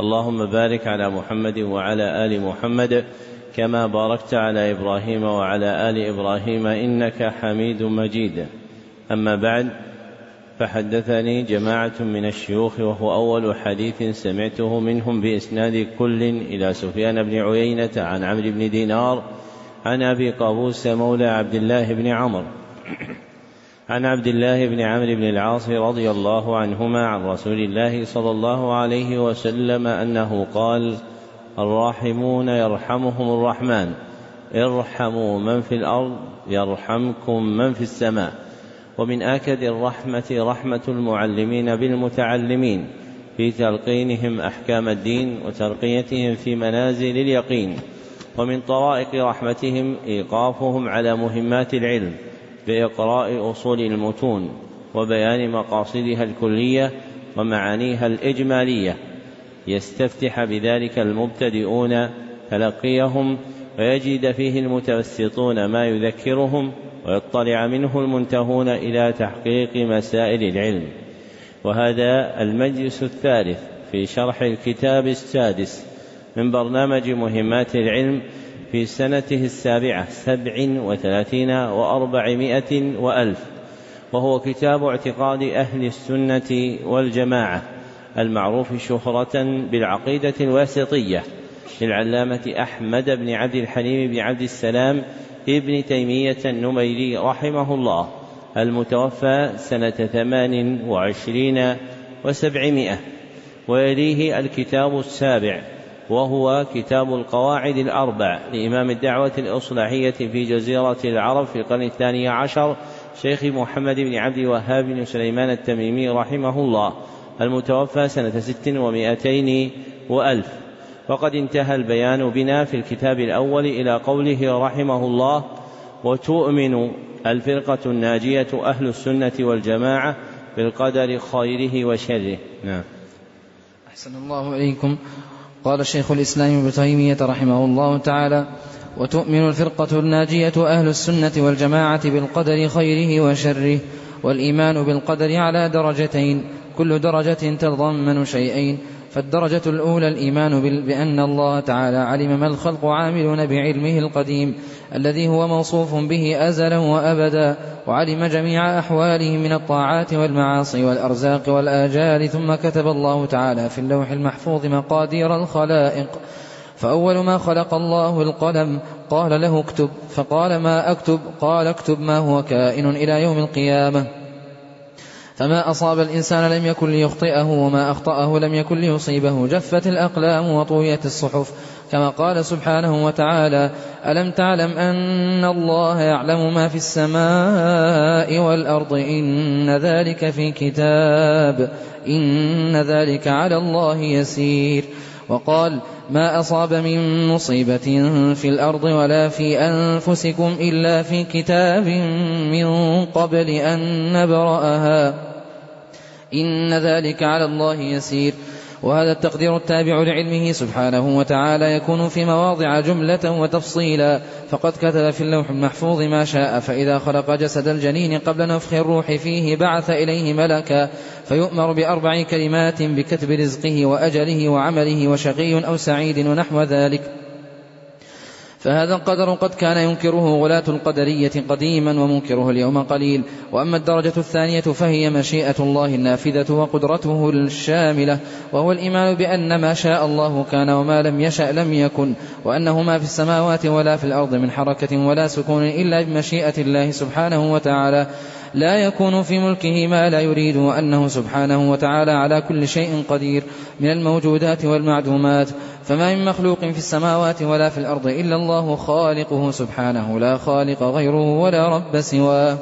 اللهم بارك على محمد وعلى آل محمد كما باركت على إبراهيم وعلى آل إبراهيم إنك حميد مجيد. أما بعد فحدثني جماعة من الشيوخ وهو أول حديث سمعته منهم بإسناد كل إلى سفيان بن عيينة عن عمرو بن دينار عن أبي قابوس مولى عبد الله بن عمرو عن عبد الله بن عمرو بن العاص رضي الله عنهما عن رسول الله صلى الله عليه وسلم أنه قال الراحمون يرحمهم الرحمن ارحموا من في الأرض يرحمكم من في السماء ومن آكد الرحمة رحمة المعلمين بالمتعلمين في تلقينهم أحكام الدين وترقيتهم في منازل اليقين ومن طرائق رحمتهم إيقافهم على مهمات العلم بإقراء أصول المتون وبيان مقاصدها الكلية ومعانيها الإجمالية. يستفتح بذلك المبتدئون تلقيهم ويجد فيه المتوسطون ما يذكرهم ويطلع منه المنتهون إلى تحقيق مسائل العلم. وهذا المجلس الثالث في شرح الكتاب السادس من برنامج مهمات العلم في سنته السابعة سبع وثلاثين وأربعمائة وألف وهو كتاب اعتقاد أهل السنة والجماعة المعروف شهرة بالعقيدة الواسطية للعلامة أحمد بن عبد الحليم بن عبد السلام ابن تيمية النميري رحمه الله المتوفى سنة ثمان وعشرين وسبعمائة. ويليه الكتاب السابع. وهو كتاب القواعد الأربع لإمام الدعوة الإصلاحية في جزيرة العرب في القرن الثاني عشر شيخ محمد بن عبد الوهاب بن سليمان التميمي رحمه الله المتوفى سنة ست ومائتين وألف. وقد انتهى البيان بنا في الكتاب الأول إلى قوله رحمه الله وتؤمن الفرقة الناجية أهل السنة والجماعة بالقدر خيره وشره نعم. أحسن الله إليكم. قال شيخ الإسلام ابن تيمية رحمه الله تعالى وتؤمن الفرقة الناجية أهل السنة والجماعة بالقدر خيره وشره والإيمان بالقدر على درجتين كل درجة تتضمن شيئين فالدرجة الأولى الإيمان بأن الله تعالى علم ما الخلق عاملون بعلمه القديم الذي هو موصوف به أزلا وأبدا وعلم جميع أحوالهم من الطاعات والمعاصي والأرزاق والآجال ثم كتب الله تعالى في اللوح المحفوظ مقادير الخلائق. فأول ما خلق الله القلم قال له اكتب. فقال ما أكتب؟ قال اكتب ما هو كائن إلى يوم القيامة. فما أصاب الإنسان لم يكن ليخطئه وما أخطأه لم يكن ليصيبه. جفت الأقلام وطويت الصحف. كما قال سبحانه وتعالى ألم تعلم أن الله يعلم ما في السماء والأرض؟ إن ذلك في كتاب. إن ذلك على الله يسير. وقال ما أصاب من مصيبة في الأرض ولا في أنفسكم إلا في كتاب من قبل أن نبرأها. إن ذلك على الله يسير. وهذا التقدير التابع لعلمه سبحانه وتعالى يكون في مواضع جملة وتفصيلا. فقد كتب في اللوح المحفوظ ما شاء فإذا خلق جسد الجنين قبل نفخ الروح فيه بعث إليه ملكا فيؤمر بأربع كلمات بكتب رزقه وأجله وعمله وشقي أو سعيد ونحو ذلك. فهذا القدر قد كان ينكره غلاة القدرية قديما ومنكره اليوم قليل. وأما الدرجة الثانية فهي مشيئة الله النافذة وقدرته الشاملة وهو الإيمان بأن ما شاء الله كان وما لم يشأ لم يكن وأنه ما في السماوات ولا في الأرض من حركة ولا سكون إلا بمشيئة الله سبحانه وتعالى. لا يكون في ملكه ما لا يريد وأنه سبحانه وتعالى على كل شيء قدير. من الموجودات والمعدومات فما من مخلوق في السماوات ولا في الأرض إلا الله خالقه سبحانه لا خالق غيره ولا رب سواه.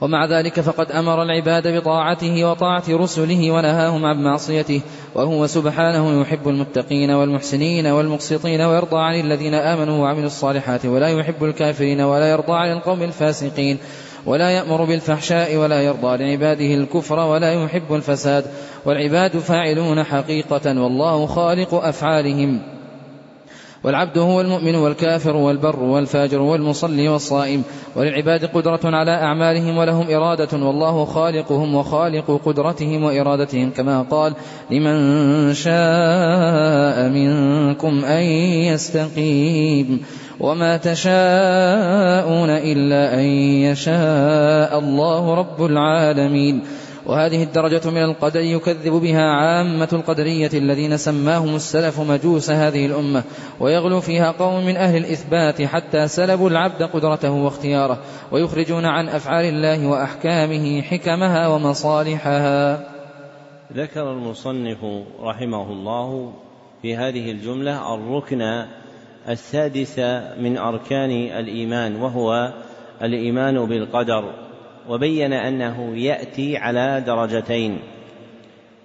ومع ذلك فقد أمر العباد بطاعته وطاعة رسله ونهاهم عن معصيته وهو سبحانه يحب المتقين والمحسنين والمقسطين ويرضى عن الذين آمنوا وعملوا الصالحات ولا يحب الكافرين ولا يرضى عن القوم الفاسقين. ولا يأمر بالفحشاء ولا يرضى لعباده الكفر ولا يحب الفساد والعباد فاعلون حقيقة والله خالق أفعالهم والعبد هو المؤمن والكافر والبر والفاجر والمصلي والصائم وللعباد قدرة على أعمالهم ولهم إرادة والله خالقهم وخالق قدرتهم وإرادتهم كما قال لمن شاء منكم أن يستقيم وما تشاءون إلا أن يشاء الله رب العالمين وهذه الدرجة من القدر يكذب بها عامة القدرية الذين سماهم السلف مجوس هذه الأمة ويغلو فيها قوم من أهل الإثبات حتى سلبوا العبد قدرته واختياره ويخرجون عن أفعال الله وأحكامه حكمها ومصالحها. ذكر المصنف رحمه الله في هذه الجملة الركن السادس من أركان الإيمان وهو الإيمان بالقدر وبين أنه يأتي على درجتين.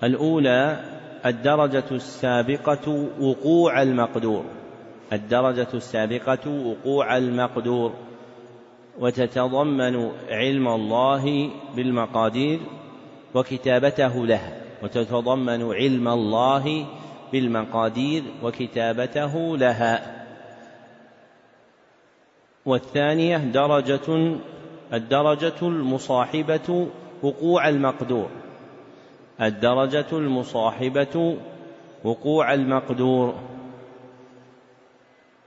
الأولى الدرجة السابقة وقوع المقدور. الدرجة السابقة وقوع المقدور. وتتضمن علم الله بالمقادير وكتابته لها وتتضمن علم الله بالمقادير وكتابته لها. والثانية درجة الدرجة المصاحبة وقوع المقدور. الدرجة المصاحبة وقوع المقدور.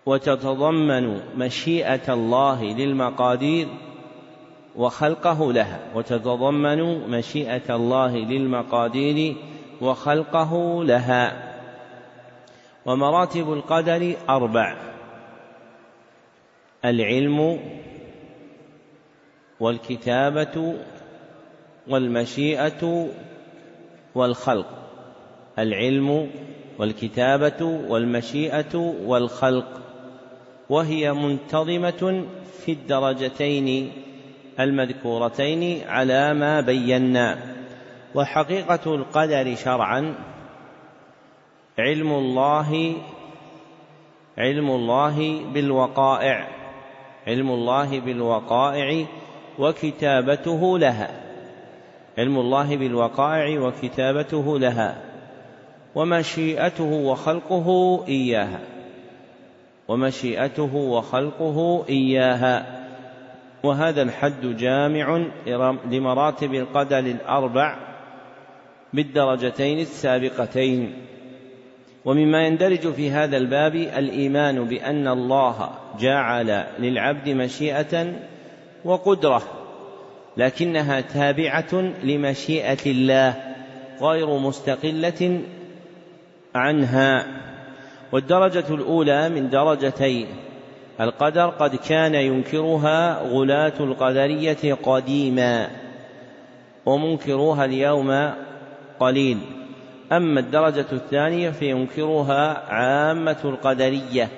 وتتضمن مشيئة الله للمقادير وخلقه لها. وتتضمن مشيئة الله للمقادير وخلقه لها. ومراتب القدر أربع. العلم والكتابة والمشيئة والخلق. العلم والكتابة والمشيئة والخلق. وهي منتظمة في الدرجتين المذكورتين على ما بينا. وحقيقة القدر شرعا علم الله علم الله بالوقائع. علم الله بالوقائع وكتابته لها. علم الله بالوقائع وكتابته لها. ومشيئته وخلقه إياها. ومشيئته وخلقه إياها. وهذا الحد جامع لمراتب القدر الأربع بالدرجتين السابقتين. ومما يندرج في هذا الباب الإيمان بأن الله جعل للعبد مشيئة وقدرة لكنها تابعة لمشيئة الله غير مستقلة عنها. والدرجة الأولى من درجتي القدر قد كان ينكرها غلاة القدرية قديما ومنكروها اليوم قليل. أما الدرجة الثانية فينكرها عامة القدرية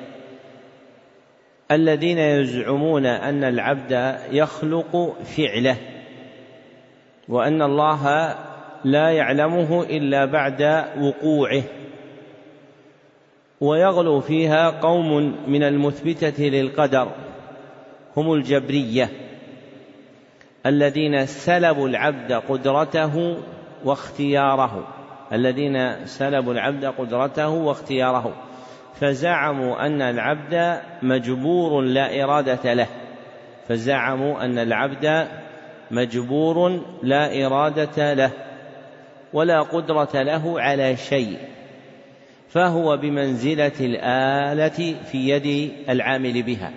الذين يزعمون أن العبد يخلق فعله وأن الله لا يعلمه إلا بعد وقوعه ويغلو فيها قوم من المثبتة للقدر هم الجبرية الذين سلبوا العبد قدرته واختياره. الذين سلبوا العبد قدرته واختياره. فزعموا أن العبد مجبور لا إرادة له. فزعموا أن العبد مجبور لا إرادة له ولا قدرة له على شيء. فهو بمنزلة الآلة في يد العامل بها.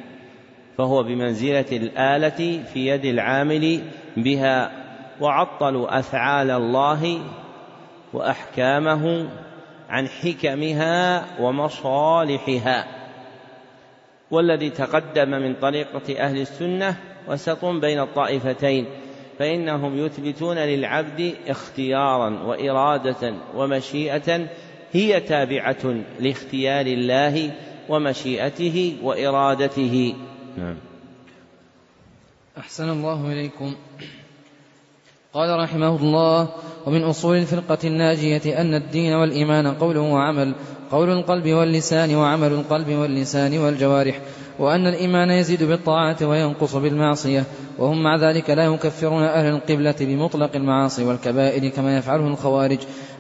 فهو بمنزلة الآلة في يد العامل بها. وعطلوا أفعال الله وأحكامه عن حكمها ومصالحها. والذي تقدم من طريقة أهل السنة وسط بين الطائفتين فإنهم يثبتون للعبد اختيارا وإرادة ومشيئة هي تابعة لاختيار الله ومشيئته وإرادته. نعم. أحسن الله إليكم. قال رحمه الله ومن أصول الفرقة الناجية أن الدين والإيمان قول وعمل قول القلب واللسان وعمل القلب واللسان والجوارح وأن الإيمان يزيد بالطاعة وينقص بالمعصية وهم مع ذلك لا يكفرون أهل القبلة بمطلق المعاصي والكبائر كما يفعله الخوارج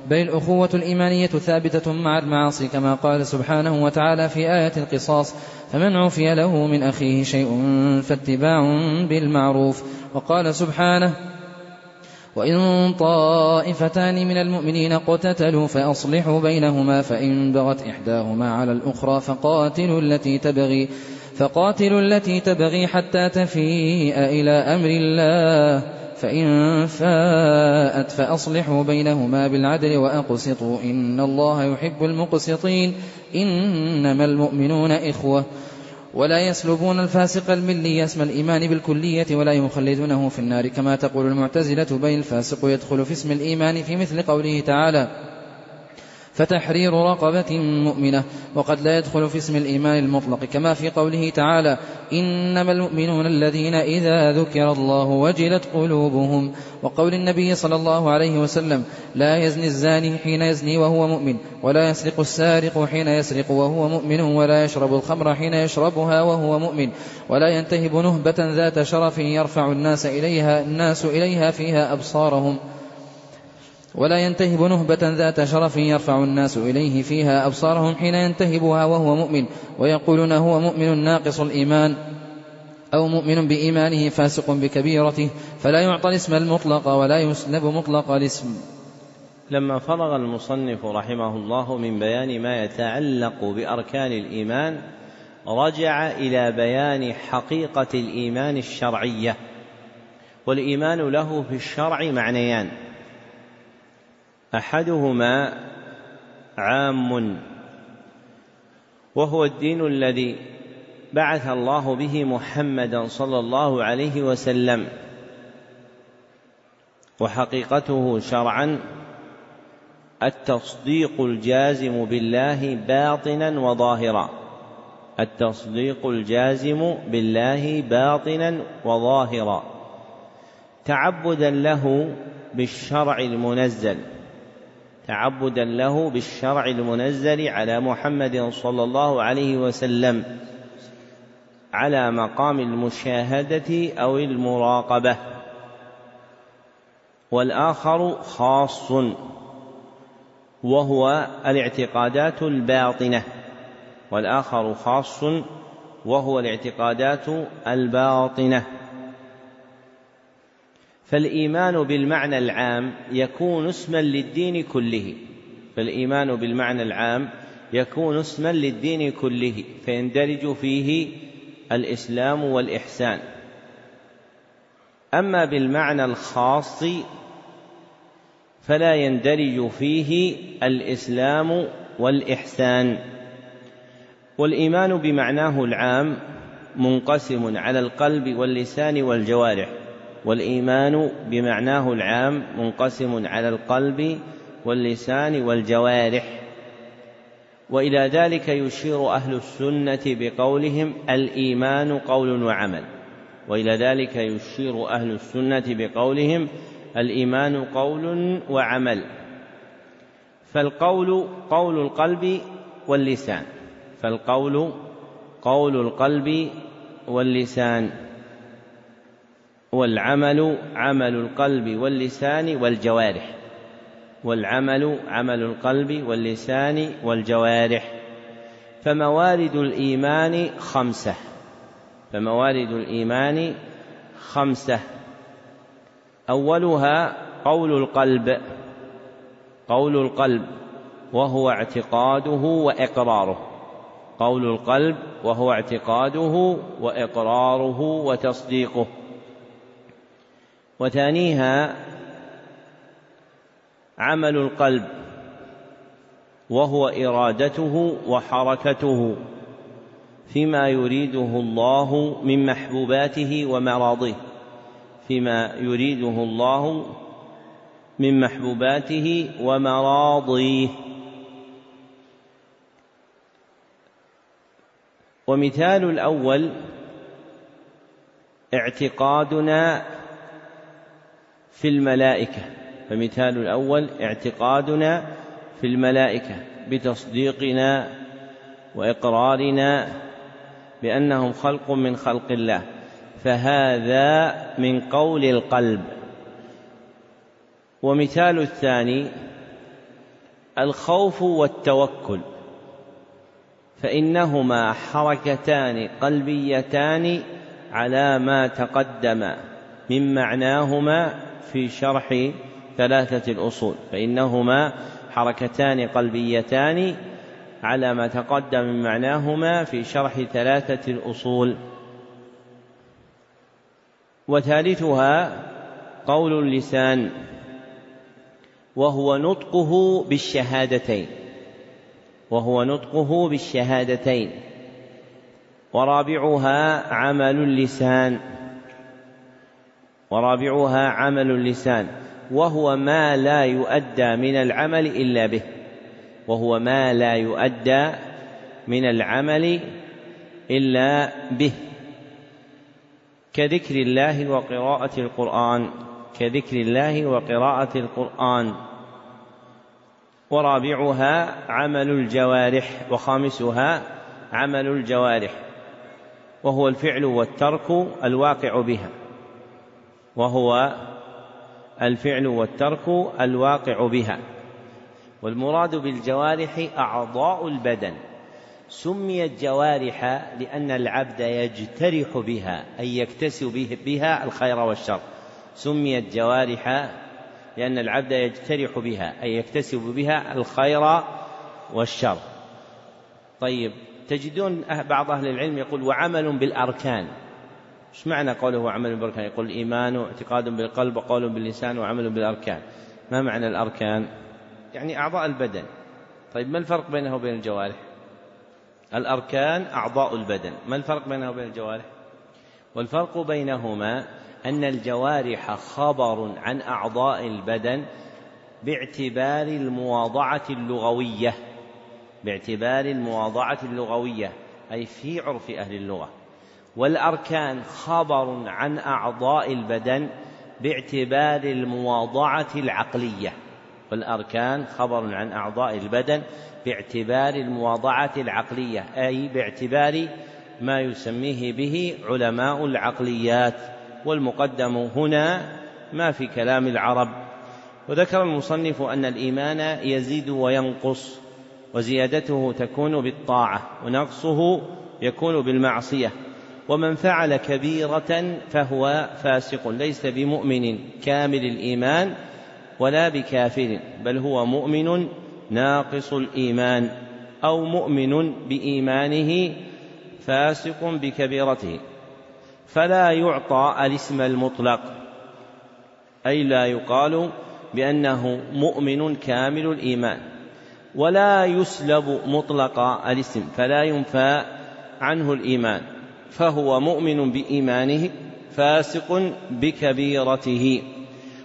بل الأخوة الإيمانية ثابتة مع المعاصي كما قال سبحانه وتعالى في آية القصاص فمن عفي له من أخيه شيء فاتباع بالمعروف وقال سبحانه وإن طائفتان من المؤمنين اقتتلوا فأصلحوا بينهما فإن بغت إحداهما على الأخرى فقاتلوا التي تبغي فقاتلوا التي تبغي حتى تفيء إلى أمر الله. فإن فاءت فأصلحوا بينهما بالعدل وأقسطوا. إن الله يحب المقسطين. إنما المؤمنون إخوة. ولا يسلبون الفاسق الملي اسم الإيمان بالكلية ولا يخلدونه في النار كما تقول المعتزلة بل الفاسق يدخل في اسم الإيمان في مثل قوله تعالى فتحرير رقبة مؤمنة. وقد لا يدخل في اسم الإيمان المطلق. كما في قوله تعالى إنما المؤمنون الذين إذا ذكر الله وجلت قلوبهم. وقول النبي صلى الله عليه وسلم لا يزني الزاني حين يزني وهو مؤمن ولا يسرق السارق حين يسرق وهو مؤمن ولا يشرب الخمر حين يشربها وهو مؤمن ولا ينتهب نهبة ذات شرف يرفع الناس إليها الناس إليها فيها أبصارهم. ولا ينتهب نهبة ذات شرف يرفع الناس إليه فيها أبصارهم حين ينتهبها وهو مؤمن ويقولون هو مؤمن ناقص الإيمان أو مؤمن بإيمانه فاسق بكبيرته فلا يعطى الاسم المطلق ولا يسلب مطلق الاسم. لما فرغ المصنف رحمه الله من بيان ما يتعلق بأركان الإيمان رجع إلى بيان حقيقة الإيمان الشرعية والإيمان له في الشرع معنيان. أحدهما عام وهو الدين الذي بعث الله به محمدا صلى الله عليه وسلم وحقيقته شرعا التصديق الجازم بالله باطنا وظاهرا التصديق الجازم بالله باطنا وظاهرا تعبدا له بالشرع المنزل تعبدا له بالشرع المنزل على محمد صلى الله عليه وسلم على مقام المشاهدة أو المراقبة. والآخر خاص وهو الاعتقادات الباطنة. والآخر خاص وهو الاعتقادات الباطنة. فالإيمان بالمعنى العام يكون اسما للدين كله. فالإيمان بالمعنى العام يكون اسما للدين كله فيندرج فيه الإسلام والإحسان. أما بالمعنى الخاص فلا يندرج فيه الإسلام والإحسان. والإيمان بمعناه العام منقسم على القلب واللسان والجوارح. والإيمان بمعناه العام منقسم على القلب واللسان والجوارح. وإلى ذلك يشير أهل السنة بقولهم الإيمان قول وعمل. وإلى ذلك يشير أهل السنة بقولهم الإيمان قول وعمل. فالقول قول القلب واللسان. فالقول قول القلب واللسان. والعمل عمل القلب واللسان والجوارح. والعمل عمل القلب واللسان والجوارح. فموارد الإيمان خمسة. فموارد الإيمان خمسة. أولها قول القلب. قول القلب وهو اعتقاده وإقراره. قول القلب وهو اعتقاده وإقراره وتصديقه. وثانيها عمل القلب وهو إرادته وحركته فيما يريده الله من محبوباته ومراضيه فيما يريده الله من محبوباته ومراضيه. ومثال الأول اعتقادنا في الملائكة. فمثال الأول اعتقادنا في الملائكة بتصديقنا وإقرارنا بأنهم خلق من خلق الله. فهذا من قول القلب. ومثال الثاني الخوف والتوكل. فإنهما حركتان قلبيتان على ما تقدم من معناهما في شرح ثلاثة الأصول فإنهما حركتان قلبيتان على ما تقدم من معناهما في شرح ثلاثة الأصول. وثالثها قول اللسان وهو نطقه بالشهادتين وهو نطقه بالشهادتين. ورابعها عمل اللسان. ورابعها عمل اللسان وهو ما لا يؤدى من العمل إلا به وهو ما لا يؤدى من العمل إلا به. كذكر الله وقراءة القرآن كذكر الله وقراءة القرآن. ورابعها عمل الجوارح وخامسها عمل الجوارح وهو الفعل والترك الواقع بها. وهو الفعل والترك الواقع بها. والمراد بالجوارح أعضاء البدن. سميت جوارح لأن العبد يجترح بها أي يكتسب بها الخير والشر. سميت جوارح لأن العبد يجترح بها أي يكتسب بها الخير والشر. طيب تجدون أه- بعض أهل العلم يقول وعمل بالأركان. إيش معنى قوله عمل بالأركان؟ يقول الإيمان واعتقاد بالقلب وقول باللسان وعمل بالأركان. ما معنى الأركان؟ يعني أعضاء البدن. طيب ما الفرق بينه وبين الجوارح؟ الأركان أعضاء البدن. ما الفرق بينه وبين الجوارح؟ والفرق بينهما أن الجوارح خبر عن أعضاء البدن باعتبار المواضعة اللغوية. باعتبار المواضعة اللغوية أي في عرف أهل اللغة. والأركان خبر عن أعضاء البدن باعتبار المواضعة العقلية. والأركان خبر عن أعضاء البدن باعتبار المواضعة العقلية أي باعتبار ما يسميه به علماء العقليات. والمقدم هنا ما في كلام العرب. وذكر المصنف أن الإيمان يزيد وينقص وزيادته تكون بالطاعة ونقصه يكون بالمعصية. ومن فعل كبيرة فهو فاسق ليس بمؤمن كامل الإيمان ولا بكافر بل هو مؤمن ناقص الإيمان أو مؤمن بإيمانه فاسق بكبيرته. فلا يعطى الاسم المطلق أي لا يقال بأنه مؤمن كامل الإيمان ولا يسلب مطلق الاسم فلا ينفى عنه الإيمان. فهو مؤمن بإيمانه فاسق بكبيرته.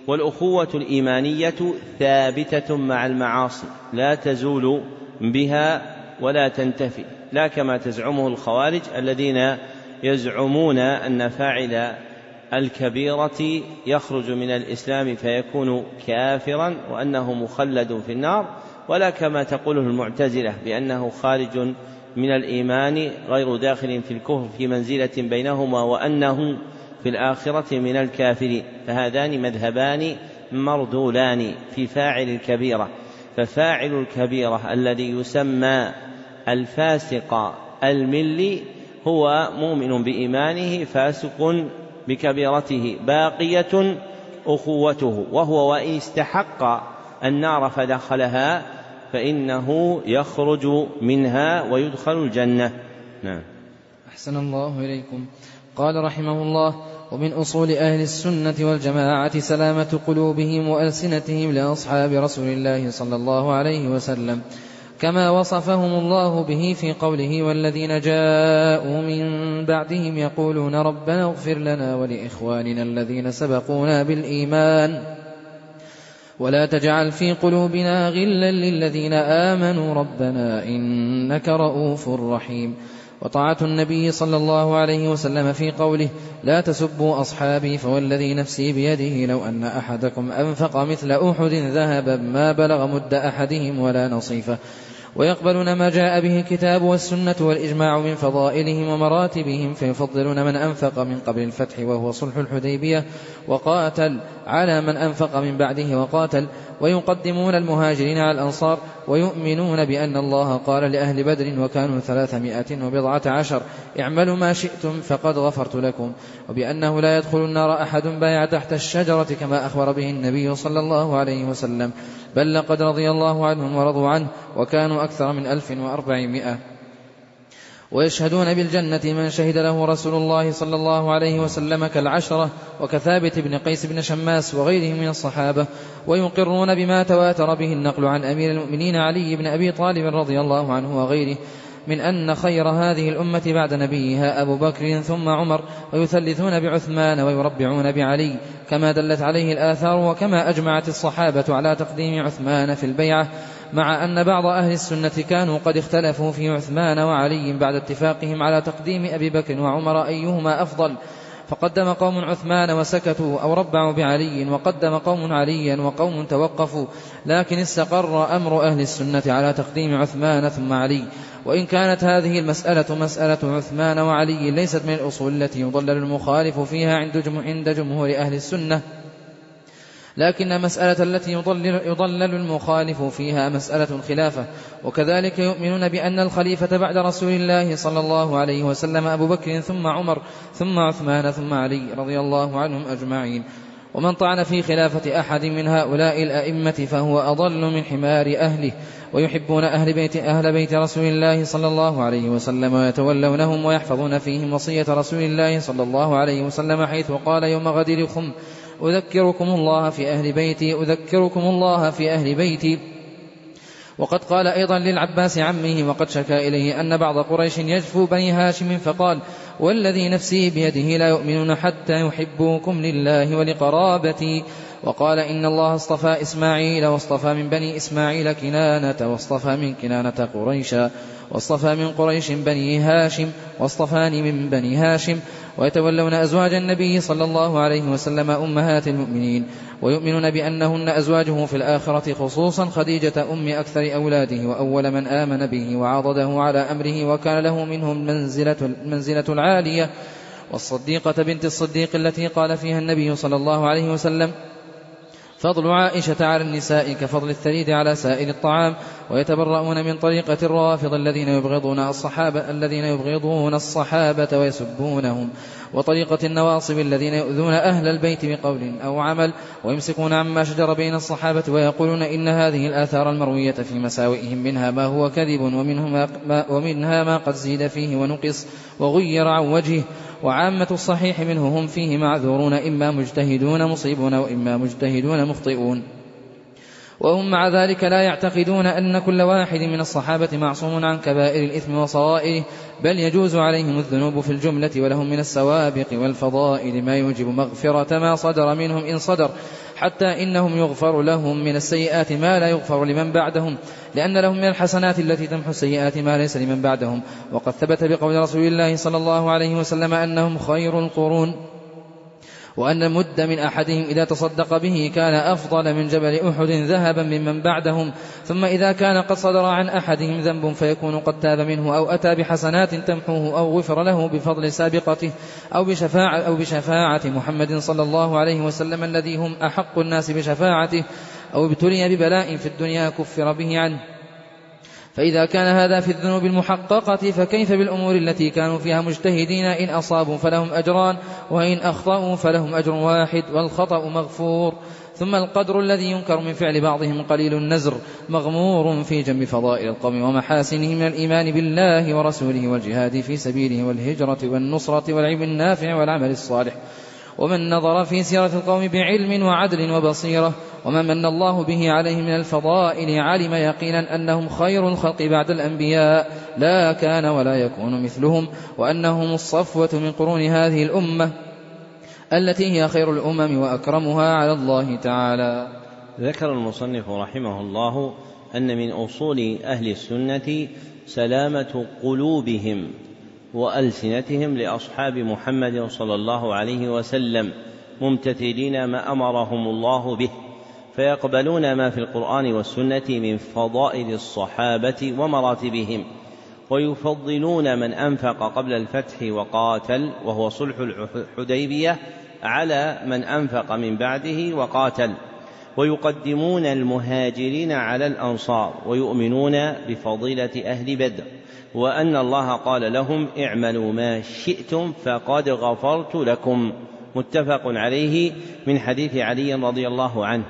والأخوة الإيمانية ثابتة مع المعاصي لا تزول بها ولا تنتفي لا كما تزعمه الخوارج الذين يزعمون أن فاعل الكبيرة يخرج من الإسلام فيكون كافرا وأنه مخلد في النار. ولا كما تقوله المعتزلة بأنه خارج من الإيمان غير داخل في الكفر في منزلة بينهما وأنه في الآخرة من الكافرين فهذان مذهبان مردولان في فاعل الكبيرة. ففاعل الكبيرة الذي يسمى الفاسق الملي هو مؤمن بإيمانه فاسق بكبيرته باقية أخوته وهو وإن استحق النار فدخلها فإنه يخرج منها ويدخل الجنة. نعم. أحسن الله إليكم. قال رحمه الله ومن أصول أهل السنة والجماعة سلامة قلوبهم وألسنتهم لأصحاب رسول الله صلى الله عليه وسلم كما وصفهم الله به في قوله والذين جاءوا من بعدهم يقولون ربنا اغفر لنا ولإخواننا الذين سبقونا بالإيمان. ولا تجعل في قلوبنا غلا للذين آمنوا ربنا إنك رؤوف رحيم. وطاعة النبي صلى الله عليه وسلم في قوله لا تسبوا أصحابي فوالذي نفسي بيده لو أن أحدكم أنفق مثل أحد ذهبا ما بلغ مد أحدهم ولا نصيفه. ويقبلون ما جاء به الكتاب والسنة والإجماع من فضائلهم ومراتبهم فيفضلون من أنفق من قبل الفتح وهو صلح الحديبية. وقاتل على من أنفق من بعده وقاتل ويقدمون المهاجرين على الأنصار ويؤمنون بأن الله قال لأهل بدر وكانوا ثلاثمائة وبضعة عشر اعملوا ما شئتم فقد غفرت لكم وبأنه لا يدخل النار أحد بايع تحت الشجرة كما أخبر به النبي صلى الله عليه وسلم بل لقد رضي الله عنهم ورضوا عنه وكانوا أكثر من ألف وأربعمائة. ويشهدون بالجنة من شهد له رسول الله صلى الله عليه وسلم كالعشرة وكثابت بن قيس بن شماس وغيرهم من الصحابة ويقرون بما تواتر به النقل عن أمير المؤمنين علي بن أبي طالب رضي الله عنه وغيره من أن خير هذه الأمة بعد نبيها أبو بكر ثم عمر ويثلثون بعثمان ويربعون بعلي كما دلت عليه الآثار وكما أجمعت الصحابة على تقديم عثمان في البيعة. مع أن بعض أهل السنة كانوا قد اختلفوا في عثمان وعلي بعد اتفاقهم على تقديم أبي بكر وعمر أيهما أفضل. فقدم قوم عثمان وسكتوا أو ربعوا بعلي وقدم قوم عليا وقوم توقفوا. لكن استقر أمر أهل السنة على تقديم عثمان ثم علي. وإن كانت هذه المسألة مسألة عثمان وعلي ليست من الأصول التي يضلل المخالف فيها عند جمهور أهل السنة. لكن المسألة التي يضلل, يضلل المخالف فيها مسألة الخلافة وكذلك يؤمنون بأن الخليفة بعد رسول الله صلى الله عليه وسلم أبو بكر ثم عمر ثم عثمان ثم علي رضي الله عنهم أجمعين. ومن طعن في خلافة أحد من هؤلاء الأئمة فهو أضل من حمار أهله ويحبون أهل بيت أهل بيت رسول الله صلى الله عليه وسلم ويتولونهم ويحفظون فيهم وصية رسول الله صلى الله عليه وسلم حيث قال يوم غدر خم أذكركم الله في أهل بيتي أذكركم الله في أهل بيتي. وقد قال أيضا للعباس عمه وقد شكا إليه أن بعض قريش يجفو بني هاشم فقال والذي نفسي بيده لا يؤمنون حتى يحبوكم لله ولقرابتي. وقال إن الله اصطفى إسماعيل واصطفى من بني إسماعيل كنانة واصطفى من كنانة قريشا واصطفى من قريش بني هاشم واصطفاني من بني هاشم ويتولون أزواج النبي صلى الله عليه وسلم أمهات المؤمنين ويؤمنون بأنهن أزواجه في الآخرة خصوصا خديجة أم أكثر أولاده وأول من آمن به وعضده على أمره وكان له منهم منزلة, المنزلة العالية والصديقة بنت الصديق التي قال فيها النبي صلى الله عليه وسلم فضل عائشة على النساء كفضل الثريد على سائر الطعام ويتبرؤون من طريقة الروافض الذين يبغضون الصحابة الذين يبغضون الصحابة ويسبونهم وطريقة النواصب الذين يؤذون أهل البيت بقول أو عمل ويمسكون عما شجر بين الصحابة ويقولون إن هذه الآثار المروية في مساوئهم منها ما هو كذب ومنها ما, قد زيد فيه ونقص وغير عن وجهه وعامة الصحيح منه هم فيه معذورون إما مجتهدون مصيبون وإما مجتهدون مخطئون. وهم مع ذلك لا يعتقدون أن كل واحد من الصحابة معصوم عن كبائر الإثم وصغائره بل يجوز عليهم الذنوب في الجملة ولهم من السوابق والفضائل ما يوجب مغفرة ما صدر منهم إن صدر. حتى إنهم يغفر لهم من السيئات ما لا يغفر لمن بعدهم لأن لهم من الحسنات التي تمحو السيئات ما ليس لمن بعدهم. وقد ثبت بقول رسول الله صلى الله عليه وسلم أنهم خير القرون. وأن مد من أحدهم إذا تصدق به كان أفضل من جبل أحد ذهبا ممن بعدهم ثم إذا كان قد صدر عن أحدهم ذنب فيكون قد تاب منه أو أتى بحسنات تمحوه أو غفر له بفضل سابقته أو بشفاعة, أو بشفاعة محمد صلى الله عليه وسلم الذي هم أحق الناس بشفاعته أو ابتلي ببلاء في الدنيا كفر به عنه. فإذا كان هذا في الذنوب المحققة فكيف بالأمور التي كانوا فيها مجتهدين إن أصابوا فلهم أجران وإن أخطأوا فلهم أجر واحد والخطأ مغفور. ثم القدر الذي ينكر من فعل بعضهم قليل النزر مغمور في جنب فضائل القوم ومحاسنه من الإيمان بالله ورسوله والجهاد في سبيله والهجرة والنصرة والعلم النافع والعمل الصالح. ومن نظر في سيرة القوم بعلم وعدل وبصيرة وما من الله به عليه من الفضائل علم يقينا أنهم خير الخلق بعد الأنبياء لا كان ولا يكون مثلهم وأنهم الصفوة من قرون هذه الأمة التي هي خير الأمم وأكرمها على الله تعالى. ذكر المصنف رحمه الله أن من أصول أهل السنة سلامة قلوبهم وألسنتهم لأصحاب محمد صلى الله عليه وسلم ممتثلين ما أمرهم الله به فيقبلون ما في القرآن والسنة من فضائل الصحابة ومراتبهم ويفضلون من أنفق قبل الفتح وقاتل وهو صلح الحديبية على من أنفق من بعده وقاتل ويقدمون المهاجرين على الأنصار ويؤمنون بفضيلة أهل بدر. وأن الله قال لهم اعملوا ما شئتم فقد غفرت لكم. متفق عليه من حديث علي رضي الله عنه.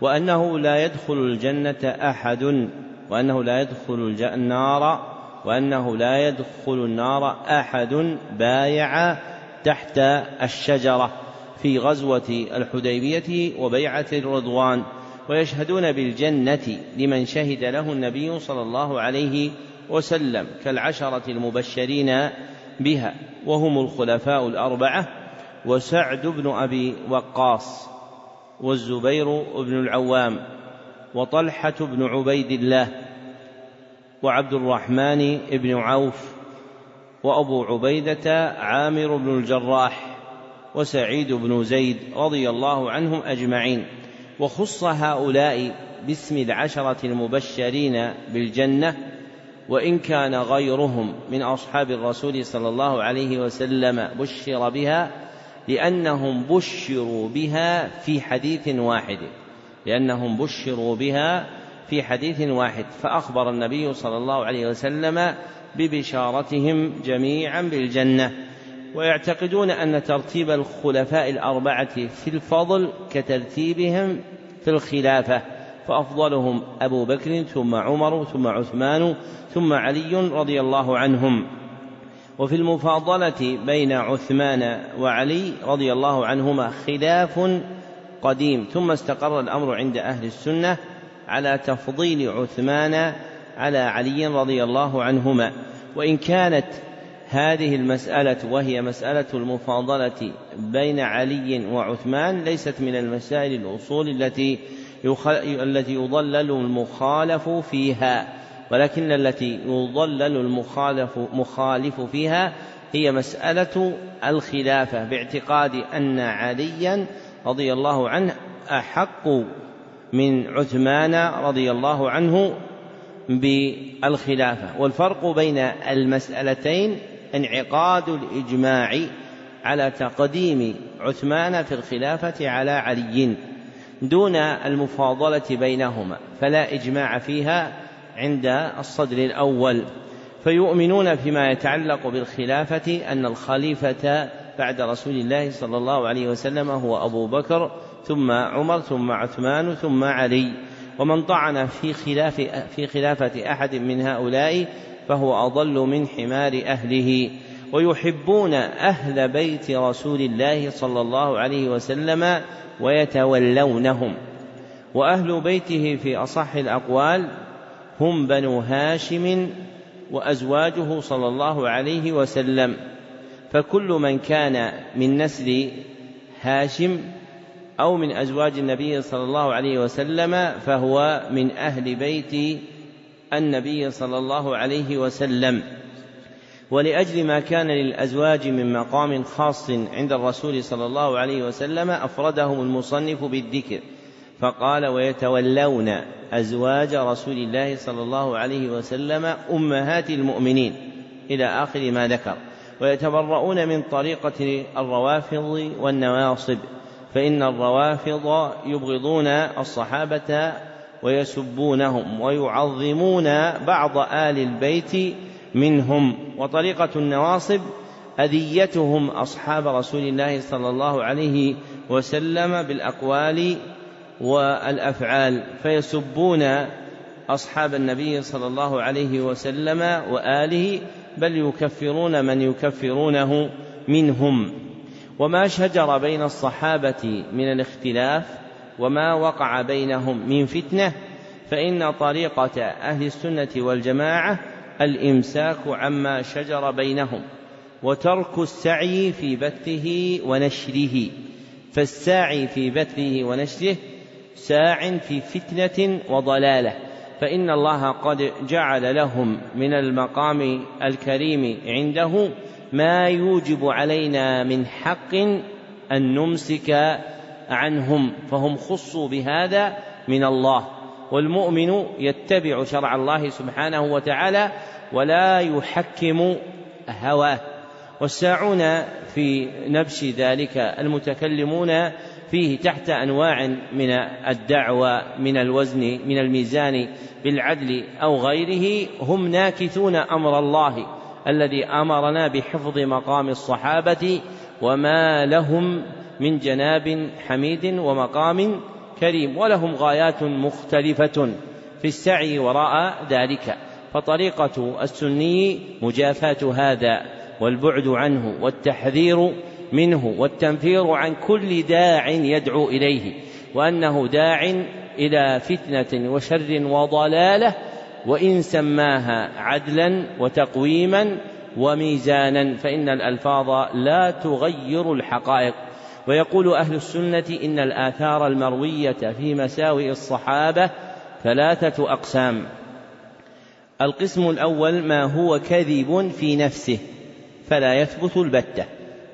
وأنه لا يدخل الجنة أحد وأنه لا يدخل النار وأنه لا يدخل النار أحد بايع تحت الشجرة في غزوة الحديبية وبيعة الرضوان. ويشهدون بالجنة لمن شهد له النبي صلى الله عليه وسلم كالعشرة المبشرين بها وهم الخلفاء الأربعة وسعد بن أبي وقاص والزبير بن العوام وطلحة بن عبيد الله وعبد الرحمن بن عوف وأبو عبيدة عامر بن الجراح وسعيد بن زيد رضي الله عنهم أجمعين. وخص هؤلاء باسم العشرة المبشرين بالجنة وإن كان غيرهم من أصحاب الرسول صلى الله عليه وسلم بشر بها لأنهم بشروا بها في حديث واحد. لأنهم بشروا بها في حديث واحد. فأخبر النبي صلى الله عليه وسلم ببشارتهم جميعا بالجنة. ويعتقدون أن ترتيب الخلفاء الأربعة في الفضل كترتيبهم في الخلافة. فأفضلهم أبو بكر ثم عمر ثم عثمان ثم علي رضي الله عنهم. وفي المفاضلة بين عثمان وعلي رضي الله عنهما خلاف قديم ثم استقر الأمر عند أهل السنة على تفضيل عثمان على علي رضي الله عنهما. وإن كانت هذه المسألة وهي مسألة المفاضلة بين علي وعثمان ليست من المسائل الأصول التي التي يضلل المخالف فيها. ولكن التي يضلل المخالف مخالف فيها هي مسألة الخلافة باعتقاد أن عليا رضي الله عنه أحق من عثمان رضي الله عنه بالخلافة. والفرق بين المسألتين انعقاد الإجماع على تقديم عثمان في الخلافة على علي. دون المفاضلة بينهما فلا إجماع فيها عند الصدر الأول. فيؤمنون فيما يتعلق بالخلافة أن الخليفة بعد رسول الله صلى الله عليه وسلم هو أبو بكر ثم عمر ثم عثمان ثم علي. ومن طعن في خلاف في خلافة أحد من هؤلاء فهو أضل من حمار أهله. ويحبون أهل بيت رسول الله صلى الله عليه وسلم ويتولونهم. وأهل بيته في أصح الأقوال هم بنو هاشم وأزواجه صلى الله عليه وسلم. فكل من كان من نسل هاشم أو من أزواج النبي صلى الله عليه وسلم فهو من أهل بيت النبي صلى الله عليه وسلم. ولأجل ما كان للأزواج من مقام خاص عند الرسول صلى الله عليه وسلم أفردهم المصنف بالذكر فقال ويتولون أزواج رسول الله صلى الله عليه وسلم أمهات المؤمنين إلى آخر ما ذكر ويتبرؤون من طريقة الروافض والنواصب فإن الروافض يبغضون الصحابة ويسبونهم ويعظمون بعض آل البيت منهم وطريقة النواصب أذيتهم أصحاب رسول الله صلى الله عليه وسلم بالأقوال والأفعال فيسبون أصحاب النبي صلى الله عليه وسلم وآله بل يكفرون من يكفرونه منهم. وما شجر بين الصحابة من الاختلاف وما وقع بينهم من فتنة فإن طريقة أهل السنة والجماعة الإمساك عما شجر بينهم وترك السعي في بثه ونشره. فالساعي في بثه ونشره ساع في فتنة وضلالة. فإن الله قد جعل لهم من المقام الكريم عنده ما يوجب علينا من حق أن نمسك عنهم. فهم خصوا بهذا من الله. والمؤمن يتبع شرع الله سبحانه وتعالى ولا يحكم هواه. والساعون في نبش ذلك المتكلمون فيه تحت أنواع من الدعوى من الوزن من الميزان بالعدل أو غيره هم ناكثون أمر الله الذي أمرنا بحفظ مقام الصحابة وما لهم من جناب حميد ومقام كريم ولهم غايات مختلفة في السعي وراء ذلك. فطريقة السني مجافاه هذا والبعد عنه والتحذير منه والتنفير عن كل داع يدعو إليه وأنه داع إلى فتنة وشر وضلالة وإن سماها عدلا وتقويما وميزانا فإن الألفاظ لا تغير الحقائق. ويقول أهل السنة إن الآثار المروية في مساوئ الصحابة ثلاثة أقسام. القسم الأول ما هو كذب في نفسه فلا يثبت البتة.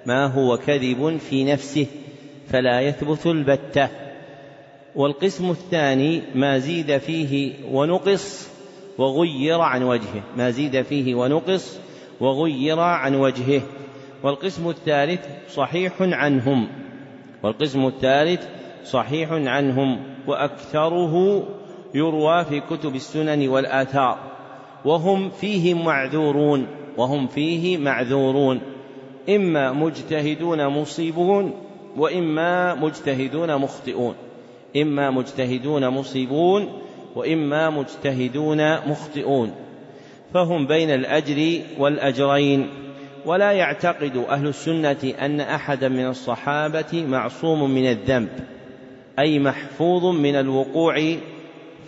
ما هو كذب في نفسه فلا يثبت البتة. والقسم الثاني ما زيد فيه ونقص وغير عن وجهه. ما زيد فيه ونقص وغير عن وجهه. والقسم الثالث صحيح عنهم. والقسم الثالث صحيح عنهم وأكثره يروى في كتب السنن والآثار. وهم فيه معذورون وهم فيه معذورون. إما مجتهدون مصيبون وإما مجتهدون مخطئون. إما مجتهدون مصيبون وإما مجتهدون مخطئون. فهم بين الأجر والأجرين. ولا يعتقد أهل السنة أن أحدا من الصحابة معصوم من الذنب أي محفوظ من الوقوع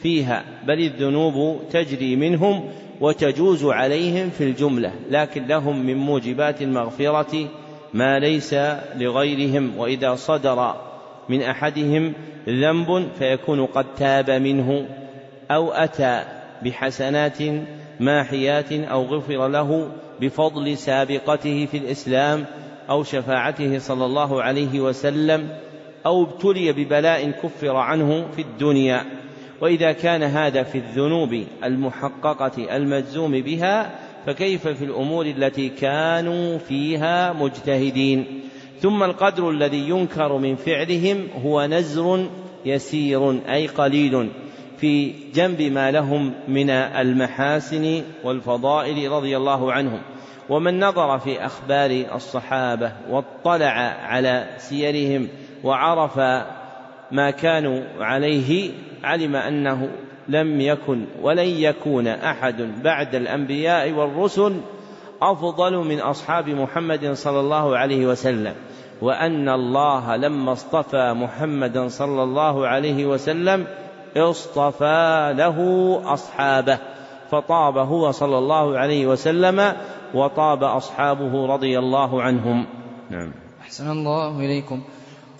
فيها بل الذنوب تجري منهم وتجوز عليهم في الجملة لكن لهم من موجبات المغفرة ما ليس لغيرهم وإذا صدر من أحدهم ذنب فيكون قد تاب منه أو أتى بحسنات ماحيات أو غفر له بفضل سابقته في الإسلام أو شفاعته صلى الله عليه وسلم أو ابتلي ببلاء كفر عنه في الدنيا. وإذا كان هذا في الذنوب المحققة المجزوم بها فكيف في الأمور التي كانوا فيها مجتهدين؟ ثم القدر الذي ينكر من فعلهم هو نزر يسير أي قليل. في جنب ما لهم من المحاسن والفضائل رضي الله عنهم. ومن نظر في أخبار الصحابة واطلع على سيرهم وعرف ما كانوا عليه علم أنه لم يكن ولن يكون أحد بعد الأنبياء والرسل أفضل من أصحاب محمد صلى الله عليه وسلم وأن الله لما اصطفى محمدا صلى الله عليه وسلم اصطفى له أصحابه فطاب هو صلى الله عليه وسلم وطاب أصحابه رضي الله عنهم. نعم. أحسن الله إليكم.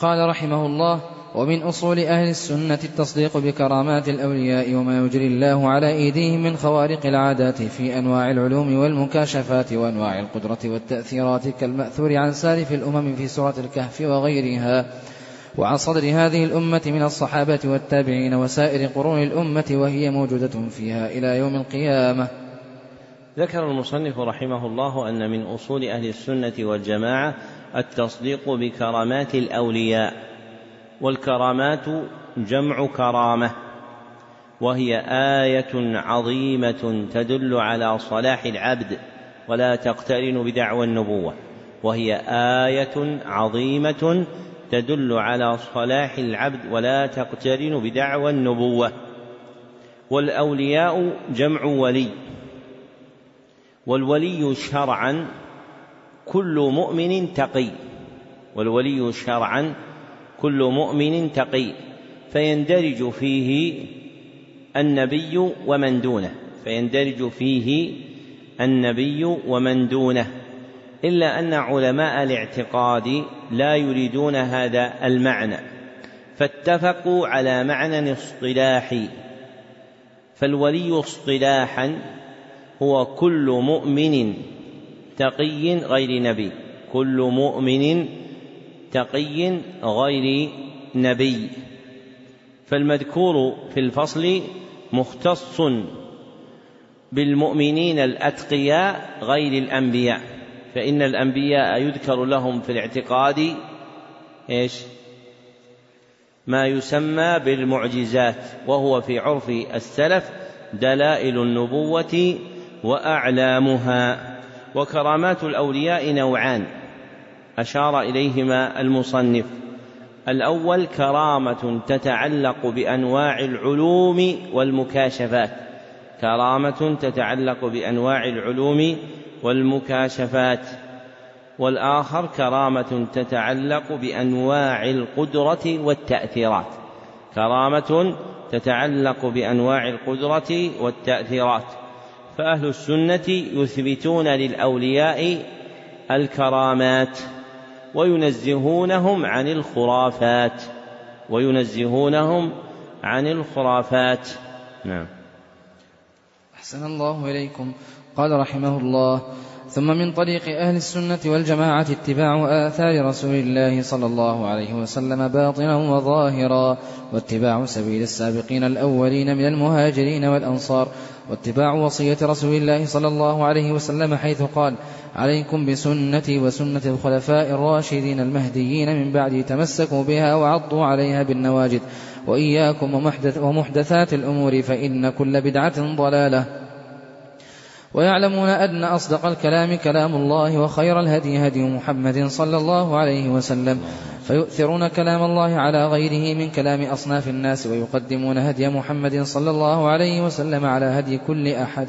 قال رحمه الله ومن أصول أهل السنة التصديق بكرامات الأولياء وما يجري الله على أيديهم من خوارق العادات في أنواع العلوم والمكاشفات وأنواع القدرة والتأثيرات كالمأثور عن سالف الأمم في سورة الكهف وغيرها وعن صدر هذه الأمة من الصحابة والتابعين وسائر قرون الأمة وهي موجودة فيها إلى يوم القيامة. ذكر المصنف رحمه الله أن من أصول أهل السنة والجماعة التصديق بكرامات الأولياء والكرامات جمع كرامة وهي آية عظيمة تدل على صلاح العبد ولا تقترن بدعوى النبوة وهي آية عظيمة تدل على صلاح العبد ولا تقترن بدعوى النبوة. والأولياء جمع ولي. والولي شرعا كل مؤمن تقي. والولي شرعا كل مؤمن تقي. فيندرج فيه النبي ومن دونه. فيندرج فيه النبي ومن دونه. إلا أن علماء الاعتقاد لا يريدون هذا المعنى فاتفقوا على معنى اصطلاحي فالولي اصطلاحا هو كل مؤمن تقي غير نبي كل مؤمن تقي غير نبي. فالمذكور في الفصل مختص بالمؤمنين الأتقياء غير الأنبياء. فإن الأنبياء يذكر لهم في الاعتقاد إيش؟ ما يسمى بالمعجزات وهو في عرف السلف دلائل النبوة وأعلامها. وكرامات الأولياء نوعان أشار إليهما المصنف. الأول كرامة تتعلق بأنواع العلوم والمكاشفات. كرامة تتعلق بأنواع العلوم والمكاشفات والآخر كرامة تتعلق بأنواع القدرة والتأثيرات. كرامة تتعلق بأنواع القدرة والتأثيرات. فأهل السنة يثبتون للأولياء الكرامات وينزهونهم عن الخرافات وينزهونهم عن الخرافات. نعم. أحسن الله إليكم. قال رحمه الله ثم من طريق أهل السنة والجماعة اتباع آثار رسول الله صلى الله عليه وسلم باطنا وظاهرا واتباع سبيل السابقين الأولين من المهاجرين والأنصار واتباع وصية رسول الله صلى الله عليه وسلم حيث قال عليكم بسنتي وسنة الخلفاء الراشدين المهديين من بعدي تمسكوا بها وعضوا عليها بالنواجد وإياكم ومحدث ومحدثات الأمور فإن كل بدعة ضلالة. ويعلمون أن أصدق الكلام كلام الله وخير الهدي هدي محمد صلى الله عليه وسلم. فيؤثرون كلام الله على غيره من كلام أصناف الناس ويقدمون هدي محمد صلى الله عليه وسلم على هدي كل أحد.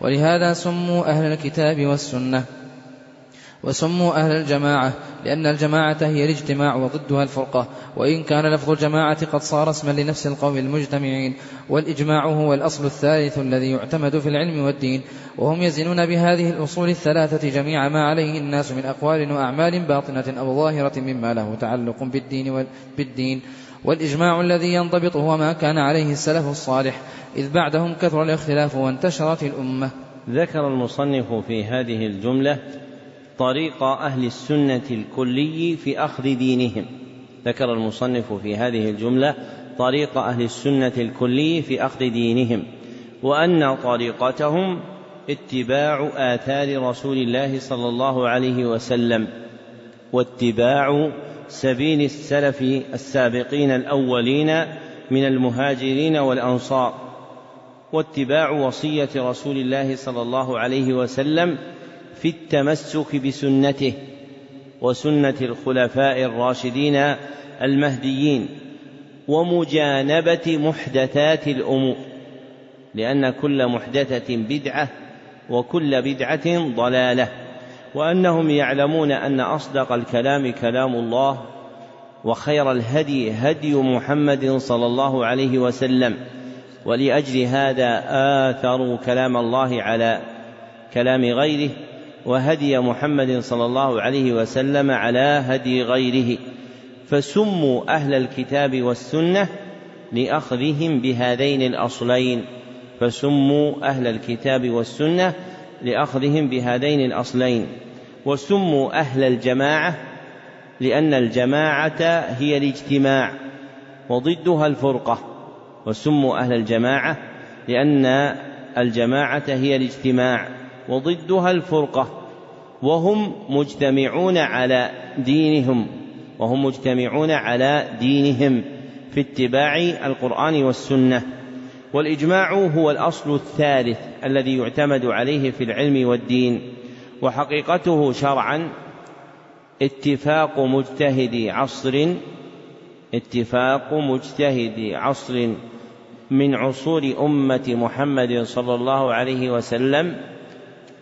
ولهذا سموا أهل الكتاب والسنة. وسموا أهل الجماعة لأن الجماعة هي الاجتماع وضدها الفرقة. وإن كان لفظ الجماعة قد صار اسما لنفس القوم المجتمعين والإجماع هو الأصل الثالث الذي يعتمد في العلم والدين. وهم يزنون بهذه الأصول الثلاثة جميع ما عليه الناس من أقوال وأعمال باطنة أو ظاهرة مما له تعلق بالدين بالدين. والإجماع الذي ينضبط هو ما كان عليه السلف الصالح إذ بعدهم كثر الاختلاف وانتشرت الأمة. ذكر المصنف في هذه الجملة طريق أهل السنة الكلي في أخذ دينهم. ذكر المصنف في هذه الجملة طريق أهل السنة الكلي في أخذ دينهم وأن طريقتهم اتباع آثار رسول الله صلى الله عليه وسلم واتباع سبيل السلف السابقين الأولين من المهاجرين والأنصار واتباع وصية رسول الله صلى الله عليه وسلم في التمسك بسنته وسنة الخلفاء الراشدين المهديين ومجانبة محدثات الأمور لأن كل محدثة بدعة وكل بدعة ضلالة وأنهم يعلمون أن أصدق الكلام كلام الله وخير الهدي هدي محمد صلى الله عليه وسلم ولأجل هذا آثروا كلام الله على كلام غيره وهدي محمد صلى الله عليه وسلم على هدي غيره فسموا أهل الكتاب والسنة لأخذهم بهذين الأصلين فسموا أهل الكتاب والسنة لأخذهم بهذين الأصلين وسموا أهل الجماعة لأن الجماعة هي الاجتماع وضدها الفرقة وسموا أهل الجماعة لأن الجماعة هي الاجتماع. وضدها الفرقة وهم مجتمعون على دينهم وهم مجتمعون على دينهم في اتباع القرآن والسنة. والإجماع هو الأصل الثالث الذي يعتمد عليه في العلم والدين وحقيقته شرعا اتفاق مجتهد عصر اتفاق مجتهد عصر من عصور أمة محمد صلى الله عليه وسلم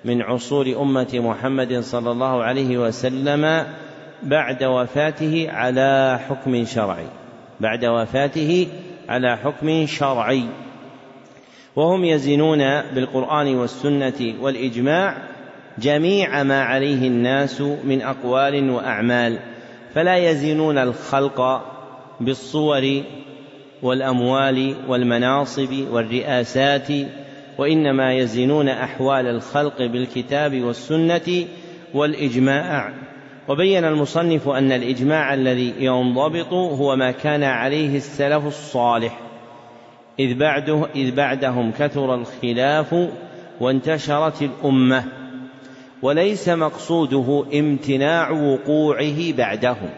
من عصور أمة محمد صلى الله عليه وسلم بعد وفاته على حكم شرعي. بعد وفاته على حكم شرعي. وهم يزنون بالقرآن والسنة والإجماع جميع ما عليه الناس من أقوال وأعمال. فلا يزنون الخلق بالصور والأموال والمناصب والرئاسات وإنما يزنون أحوال الخلق بالكتاب والسنة والإجماع. وبين المصنف أن الإجماع الذي ينضبط هو ما كان عليه السلف الصالح إذ, بعده إذ بعدهم كثر الخلاف وانتشرت الأمة. وليس مقصوده امتناع وقوعه بعدهم.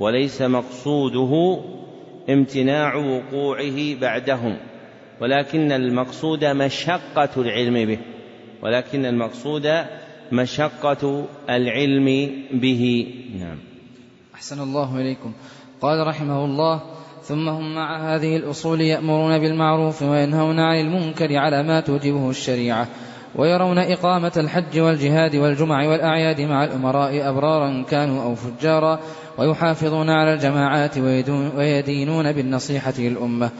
وليس مقصوده امتناع وقوعه بعدهم. ولكن المقصود مشقة العلم به. ولكن المقصود مشقة العلم به. نعم. أحسن الله إليكم. قال رحمه الله ثم هم مع هذه الأصول يأمرون بالمعروف وينهون عن المنكر على ما توجبه الشريعة ويرون إقامة الحج والجهاد والجمع والأعياد مع الأمراء أبرارا كانوا أو فجارا ويحافظون على الجماعات ويدينون بالنصيحة للأمة.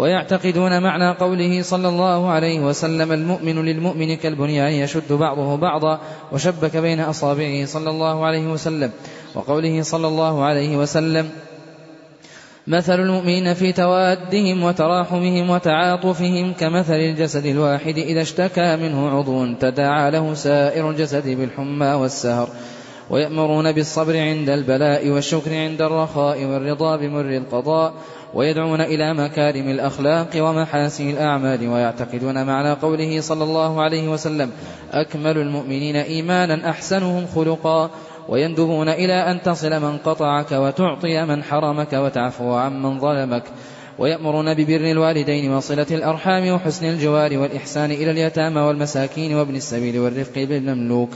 ويعتقدون معنى قوله صلى الله عليه وسلم المؤمن للمؤمن كالبنيان يشد بعضه بعضا وشبك بين أصابعه صلى الله عليه وسلم. وقوله صلى الله عليه وسلم مثل المؤمنين في توادهم وتراحمهم وتعاطفهم كمثل الجسد الواحد إذا اشتكى منه عضو تداعى له سائر الجسد بالحمى والسهر. ويأمرون بالصبر عند البلاء والشكر عند الرخاء والرضا بمر القضاء. ويدعون إلى مكارم الأخلاق ومحاسن الأعمال ويعتقدون معنى قوله صلى الله عليه وسلم أكمل المؤمنين إيمانا أحسنهم خلقا ويندبون إلى أن تصل من قطعك وتعطي من حرمك وتعفو عن من ظلمك ويأمرون ببر الوالدين وصلة الأرحام وحسن الجوار والإحسان إلى اليتامى والمساكين وابن السبيل والرفق بالمملوك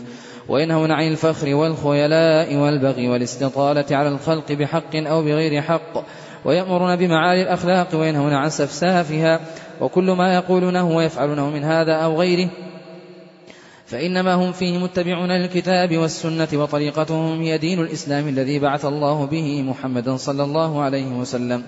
وينهون عن الفخر والخيلاء والبغي والاستطالة على الخلق بحق أو بغير حق ويأمرون بمعالي الأخلاق وينهون عن سفسافها وكل ما يقولونه ويفعلونه من هذا أو غيره. فإنما هم فيه متبعون للكتاب والسنة وطريقتهم هي دين الإسلام الذي بعث الله به محمدا صلى الله عليه وسلم.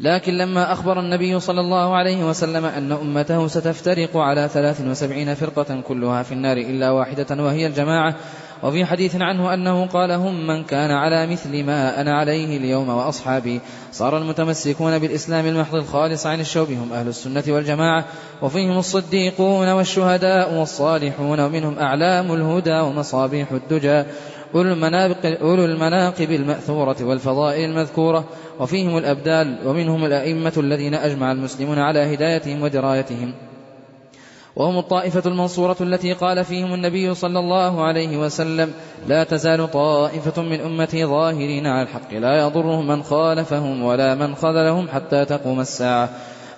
لكن لما أخبر النبي صلى الله عليه وسلم أن أمته ستفترق على ثلاث وسبعين فرقة كلها في النار إلا واحدة وهي الجماعة وفي حديث عنه أنه قال هم من كان على مثل ما أنا عليه اليوم وأصحابي. صار المتمسكون بالإسلام المحض الخالص عن الشوب هم أهل السنة والجماعة وفيهم الصديقون والشهداء والصالحون ومنهم أعلام الهدى ومصابيح الدجى أولو المناقب المأثورة والفضائل المذكورة وفيهم الأبدال ومنهم الأئمة الذين أجمع المسلمون على هدايتهم ودرايتهم. وهم الطائفة المنصورة التي قال فيهم النبي صلى الله عليه وسلم لا تزال طائفة من أمتي ظاهرين على الحق لا يضرهم من خالفهم ولا من خذلهم حتى تقوم الساعة.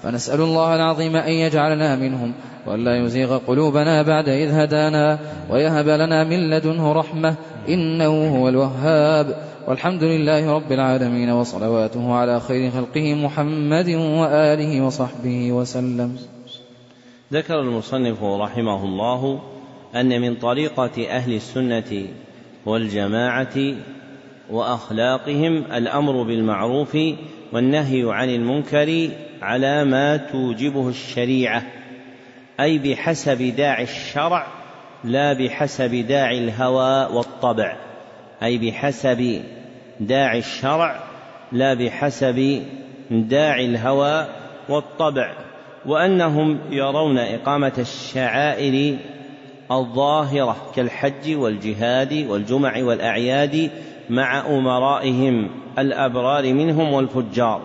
فنسأل الله العظيم أن يجعلنا منهم وأن لا يزيغ قلوبنا بعد إذ هدانا ويهب لنا من لدنه رحمة إنه هو الوهاب. والحمد لله رب العالمين وصلواته على خير خلقه محمد وآله وصحبه وسلم. ذكر المصنف رحمه الله أن من طريقة أهل السنة والجماعة وأخلاقهم الأمر بالمعروف والنهي عن المنكر على ما توجبه الشريعة أي بحسب داعي الشرع لا بحسب داعي الهوى والطبع أي بحسب داعي الشرع لا بحسب داعي الهوى والطبع. وأنهم يرون إقامة الشعائر الظاهرة كالحج والجهاد والجمع والأعياد مع أمرائهم الأبرار منهم والفجار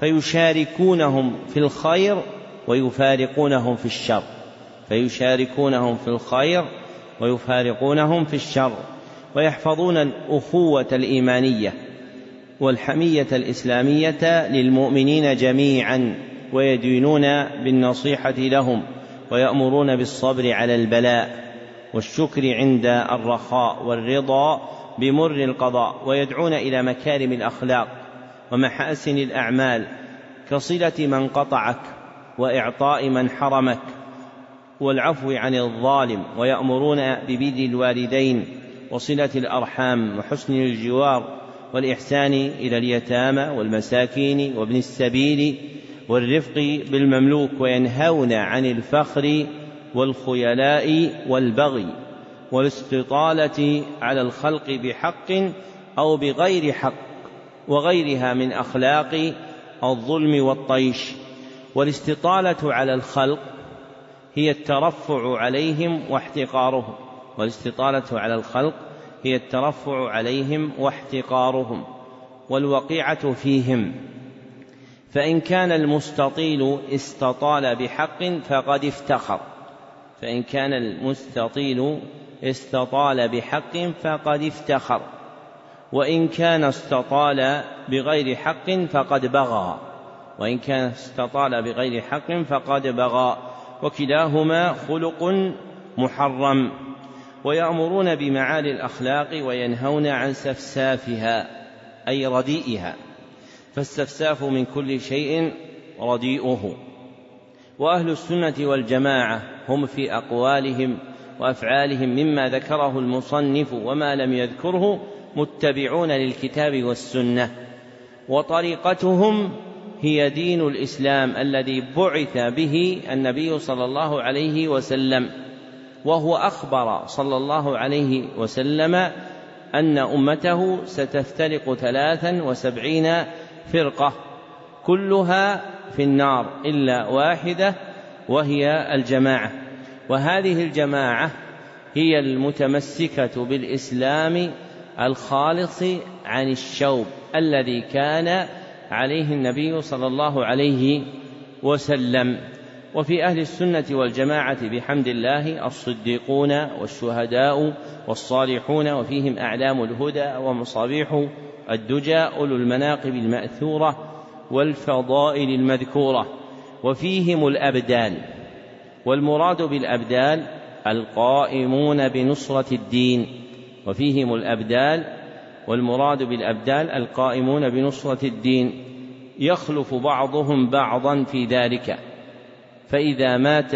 فيشاركونهم في الخير ويفارقونهم في الشر فيشاركونهم في الخير ويفارقونهم في الشر ويحفظون الأخوة الإيمانية والحمية الإسلامية للمؤمنين جميعا. ويدينون بالنصيحة لهم ويأمرون بالصبر على البلاء والشكر عند الرخاء والرضا بمر القضاء ويدعون إلى مكارم الأخلاق ومحاسن الأعمال كصلة من قطعك وإعطاء من حرمك والعفو عن الظالم ويأمرون ببر الوالدين وصلة الأرحام وحسن الجوار والإحسان إلى اليتامى والمساكين وابن السبيل والرفق بالمملوك وينهون عن الفخر والخيلاء والبغي والاستطالة على الخلق بحق أو بغير حق وغيرها من أخلاق الظلم والطيش والاستطالة على الخلق هي الترفع عليهم واحتقارهم والاستطالة على الخلق هي الترفع عليهم واحتقارهم والوقيعة فيهم فإن كان المستطيل استطال بحق فقد افتخر. فإن كان المستطيل استطال بحق فقد افتخر. وإن كان استطال بغير حق فقد بغى. وإن كان استطال بغير حق فقد بغى. وكلاهما خلق محرم. ويأمرون بمعالي الأخلاق وينهون عن سفسافها أي رديئها. فالسفساف من كل شيء رديئه. وأهل السنة والجماعة هم في أقوالهم وأفعالهم مما ذكره المصنف وما لم يذكره متبعون للكتاب والسنة. وطريقتهم هي دين الإسلام الذي بعث به النبي صلى الله عليه وسلم. وهو أخبر صلى الله عليه وسلم أن أمته ستفترق ثلاثا وسبعين فرقة كلها في النار إلا واحدة وهي الجماعة. وهذه الجماعة هي المتمسكة بالإسلام الخالص عن الشوب الذي كان عليه النبي صلى الله عليه وسلم. وفي أهل السنة والجماعة بحمد الله الصديقون والشهداء والصالحون وفيهم أعلام الهدى ومصابيح الدجى أولو المناقب المأثورة والفضائل المذكورة وفيهم الأبدال والمراد بالأبدال القائمون بنصرة الدين وفيهم الأبدال والمراد بالأبدال القائمون بنصرة الدين. يخلف بعضهم بعضا في ذلك. فإذا مات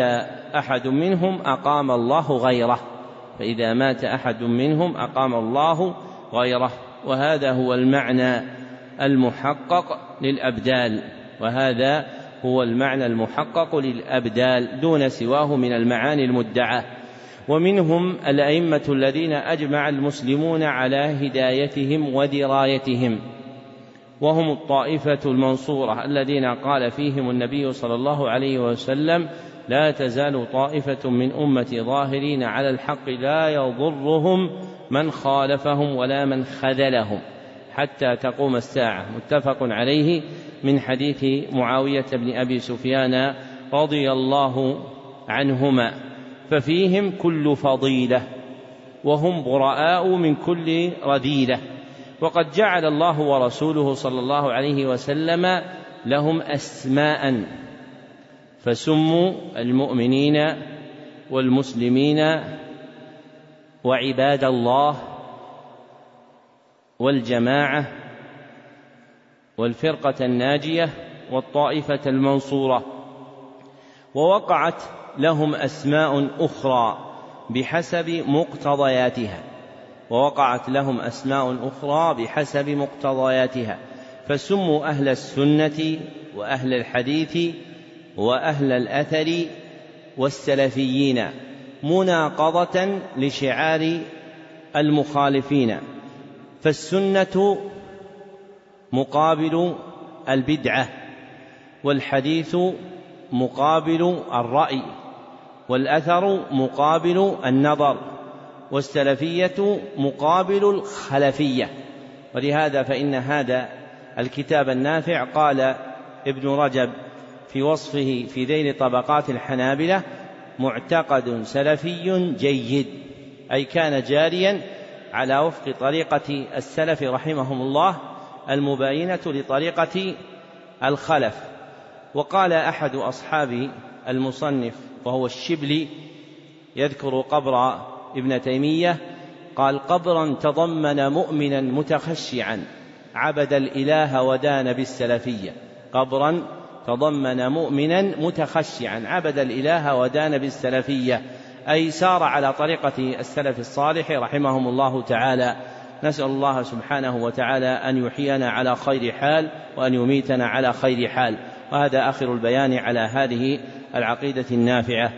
أحد منهم أقام الله غيره. فإذا مات أحد منهم أقام الله غيره. وهذا هو المعنى المحقق للأبدال وهذا هو المعنى المحقق للأبدال دون سواه من المعاني المدعاة ومنهم الأئمة الذين أجمع المسلمون على هدايتهم ودرايتهم. وهم الطائفة المنصورة الذين قال فيهم النبي صلى الله عليه وسلم لا تزال طائفة من أمتي ظاهرين على الحق لا يضرهم من خالفهم ولا من خذلهم حتى تقوم الساعة. متفق عليه من حديث معاوية بن أبي سفيان رضي الله عنهما. ففيهم كل فضيلة وهم براء من كل رذيلة. وقد جعل الله ورسوله صلى الله عليه وسلم لهم أسماء. فسموا المؤمنين والمسلمين وعباد الله والجماعة والفرقة الناجية والطائفة المنصورة. ووقعت لهم أسماء أخرى بحسب مقتضياتها. ووقعت لهم أسماء أخرى بحسب مقتضياتها. فسموا أهل السنة وأهل الحديث وأهل الأثر والسلفيين. مناقضة لشعار المخالفين فالسنة مقابل البدعة والحديث مقابل الرأي والأثر مقابل النظر والسلفية مقابل الخلفية. ولهذا فإن هذا الكتاب النافع قال ابن رجب في وصفه في ذيل طبقات الحنابلة معتقد سلفي جيد أي كان جاريا على وفق طريقة السلف رحمهم الله المباينة لطريقة الخلف. وقال أحد أصحاب المصنف وهو الشبلي يذكر قبر ابن تيمية قال قبرا تضمن مؤمنا متخشعا عبد الإله ودان بالسلفية قبرا تضمن مؤمنا متخشعا عبد الإله ودان بالسلفية أي سار على طريقة السلف الصالح رحمهم الله تعالى. نسأل الله سبحانه وتعالى أن يحيينا على خير حال وأن يميتنا على خير حال. وهذا آخر البيان على هذه العقيدة النافعة.